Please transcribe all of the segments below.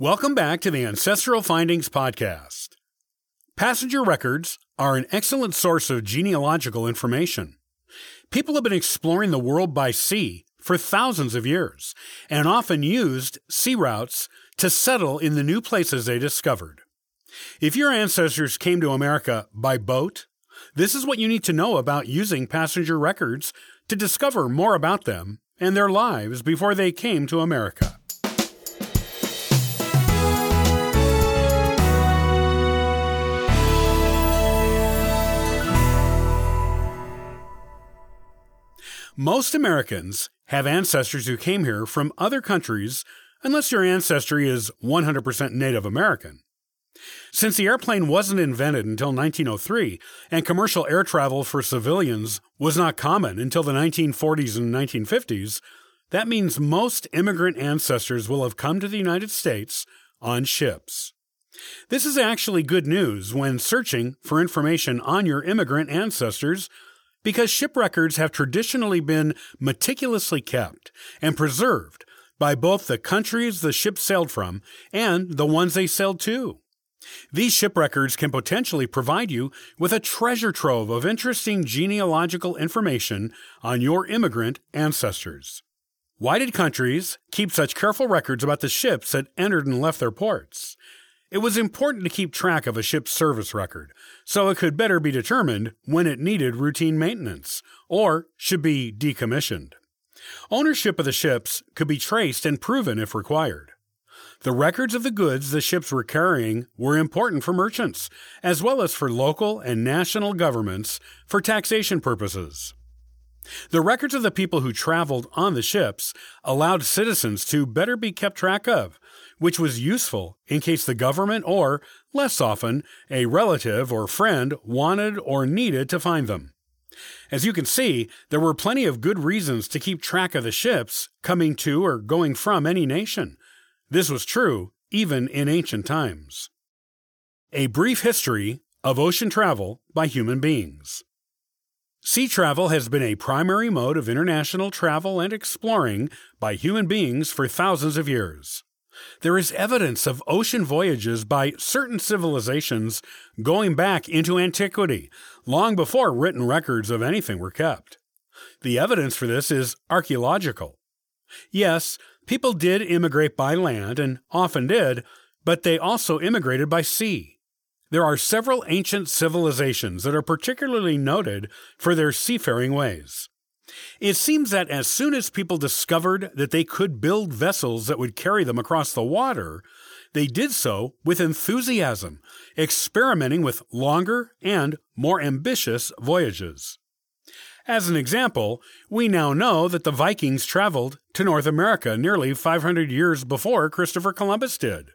Welcome back to the Ancestral Findings Podcast. Passenger records are an excellent source of genealogical information. People have been exploring the world by sea for thousands of years and often used sea routes to settle in the new places they discovered. If your ancestors came to America by boat, this is what you need to know about using passenger records to discover more about them and their lives before they came to America. Most Americans have ancestors who came here from other countries unless your ancestry is 100% Native American. Since the airplane wasn't invented until 1903 and commercial air travel for civilians was not common until the 1940s and 1950s, that means most immigrant ancestors will have come to the United States on ships. This is actually good news when searching for information on your immigrant ancestors because ship records have traditionally been meticulously kept and preserved by both the countries the ship sailed from and the ones they sailed to. These ship records can potentially provide you with a treasure trove of interesting genealogical information on your immigrant ancestors. Why did countries keep such careful records about the ships that entered and left their ports? It was important to keep track of a ship's service record, so it could better be determined when it needed routine maintenance or should be decommissioned. Ownership of the ships could be traced and proven if required. The records of the goods the ships were carrying were important for merchants, as well as for local and national governments for taxation purposes. The records of the people who traveled on the ships allowed citizens to better be kept track of, which was useful in case the government or, less often, a relative or friend wanted or needed to find them. As you can see, there were plenty of good reasons to keep track of the ships coming to or going from any nation. This was true even in ancient times. A brief history of ocean travel by human beings. Sea travel has been a primary mode of international travel and exploring by human beings for thousands of years. There is evidence of ocean voyages by certain civilizations going back into antiquity, long before written records of anything were kept. The evidence for this is archaeological. Yes, people did immigrate by land, and often did, but they also immigrated by sea. There are several ancient civilizations that are particularly noted for their seafaring ways. It seems that as soon as people discovered that they could build vessels that would carry them across the water, they did so with enthusiasm, experimenting with longer and more ambitious voyages. As an example, we now know that the Vikings traveled to North America nearly 500 years before Christopher Columbus did.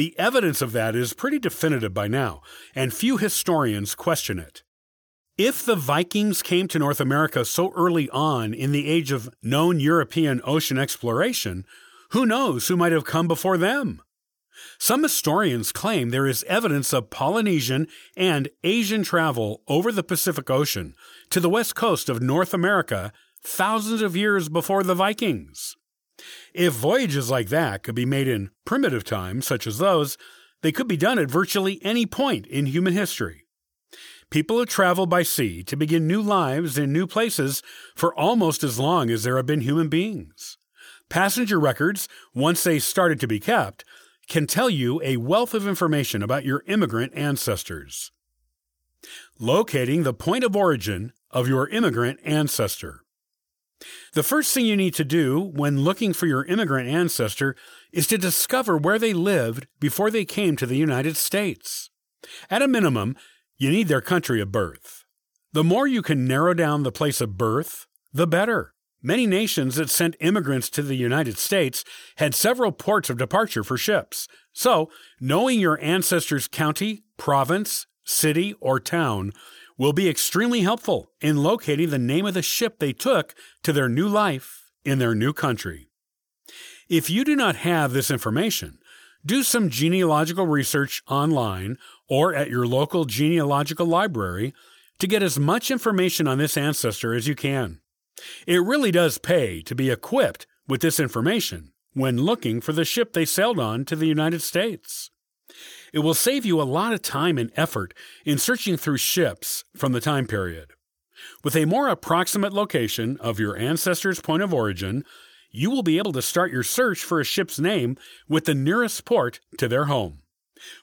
The evidence of that is pretty definitive by now, and few historians question it. If the Vikings came to North America so early on in the age of known European ocean exploration, who knows who might have come before them? Some historians claim there is evidence of Polynesian and Asian travel over the Pacific Ocean to the west coast of North America thousands of years before the Vikings. If voyages like that could be made in primitive times, such as those, they could be done at virtually any point in human history. People have traveled by sea to begin new lives in new places for almost as long as there have been human beings. Passenger records, once they started to be kept, can tell you a wealth of information about your immigrant ancestors. Locating the point of origin of your immigrant ancestor. The first thing you need to do when looking for your immigrant ancestor is to discover where they lived before they came to the United States. At a minimum, you need their country of birth. The more you can narrow down the place of birth, the better. Many nations that sent immigrants to the United States had several ports of departure for ships. So, knowing your ancestors' county, province, city, or town will be extremely helpful in locating the name of the ship they took to their new life in their new country. If you do not have this information, do some genealogical research online or at your local genealogical library to get as much information on this ancestor as you can. It really does pay to be equipped with this information when looking for the ship they sailed on to the United States. It will save you a lot of time and effort in searching through ships from the time period. With a more approximate location of your ancestor's point of origin, you will be able to start your search for a ship's name with the nearest port to their home.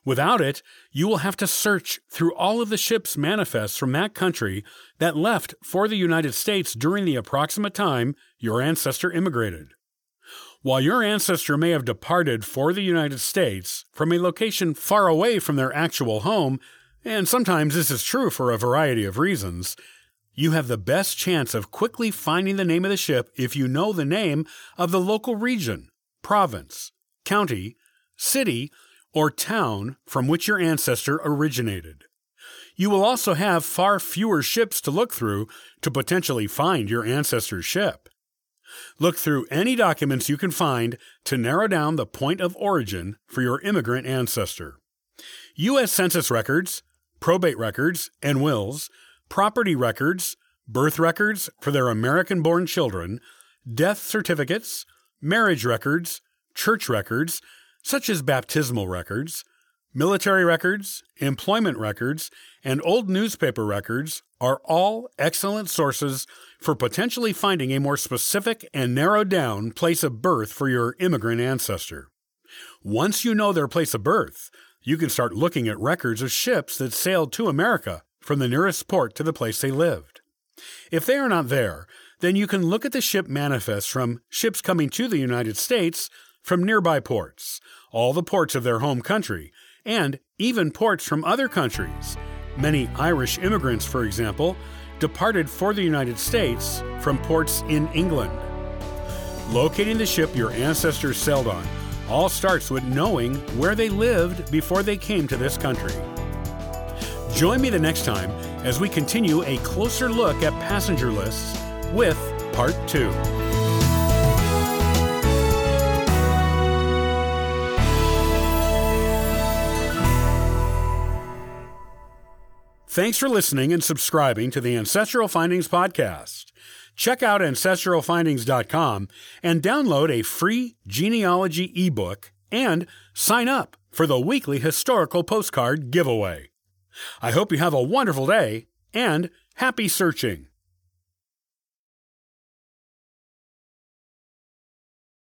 Without it, you will have to search through all of the ship's manifests from that country that left for the United States during the approximate time your ancestor immigrated. While your ancestor may have departed for the United States from a location far away from their actual home, and sometimes this is true for a variety of reasons, you have the best chance of quickly finding the name of the ship if you know the name of the local region, province, county, city, or town from which your ancestor originated. You will also have far fewer ships to look through to potentially find your ancestor's ship. Look through any documents you can find to narrow down the point of origin for your immigrant ancestor. U.S. Census records, probate records, and wills property records, birth records for their American born children, death certificates, marriage records, church records, such as baptismal records, military records, employment records, and old newspaper records are all excellent sources for potentially finding a more specific and narrowed down place of birth for your immigrant ancestor. Once you know their place of birth, you can start looking at records of ships that sailed to America from the nearest port to the place they lived. If they are not there, then you can look at the ship manifest from ships coming to the United States from nearby ports, all the ports of their home country, and even ports from other countries. Many Irish immigrants, for example, departed for the United States from ports in England. Locating the ship your ancestors sailed on all starts with knowing where they lived before they came to this country. Join me the next time as we continue a closer look at passenger lists with Part 2. Thanks for listening and subscribing to the Ancestral Findings Podcast. Check out ancestralfindings.com and download a free genealogy ebook and sign up for the weekly historical postcard giveaway. I hope you have a wonderful day and happy searching.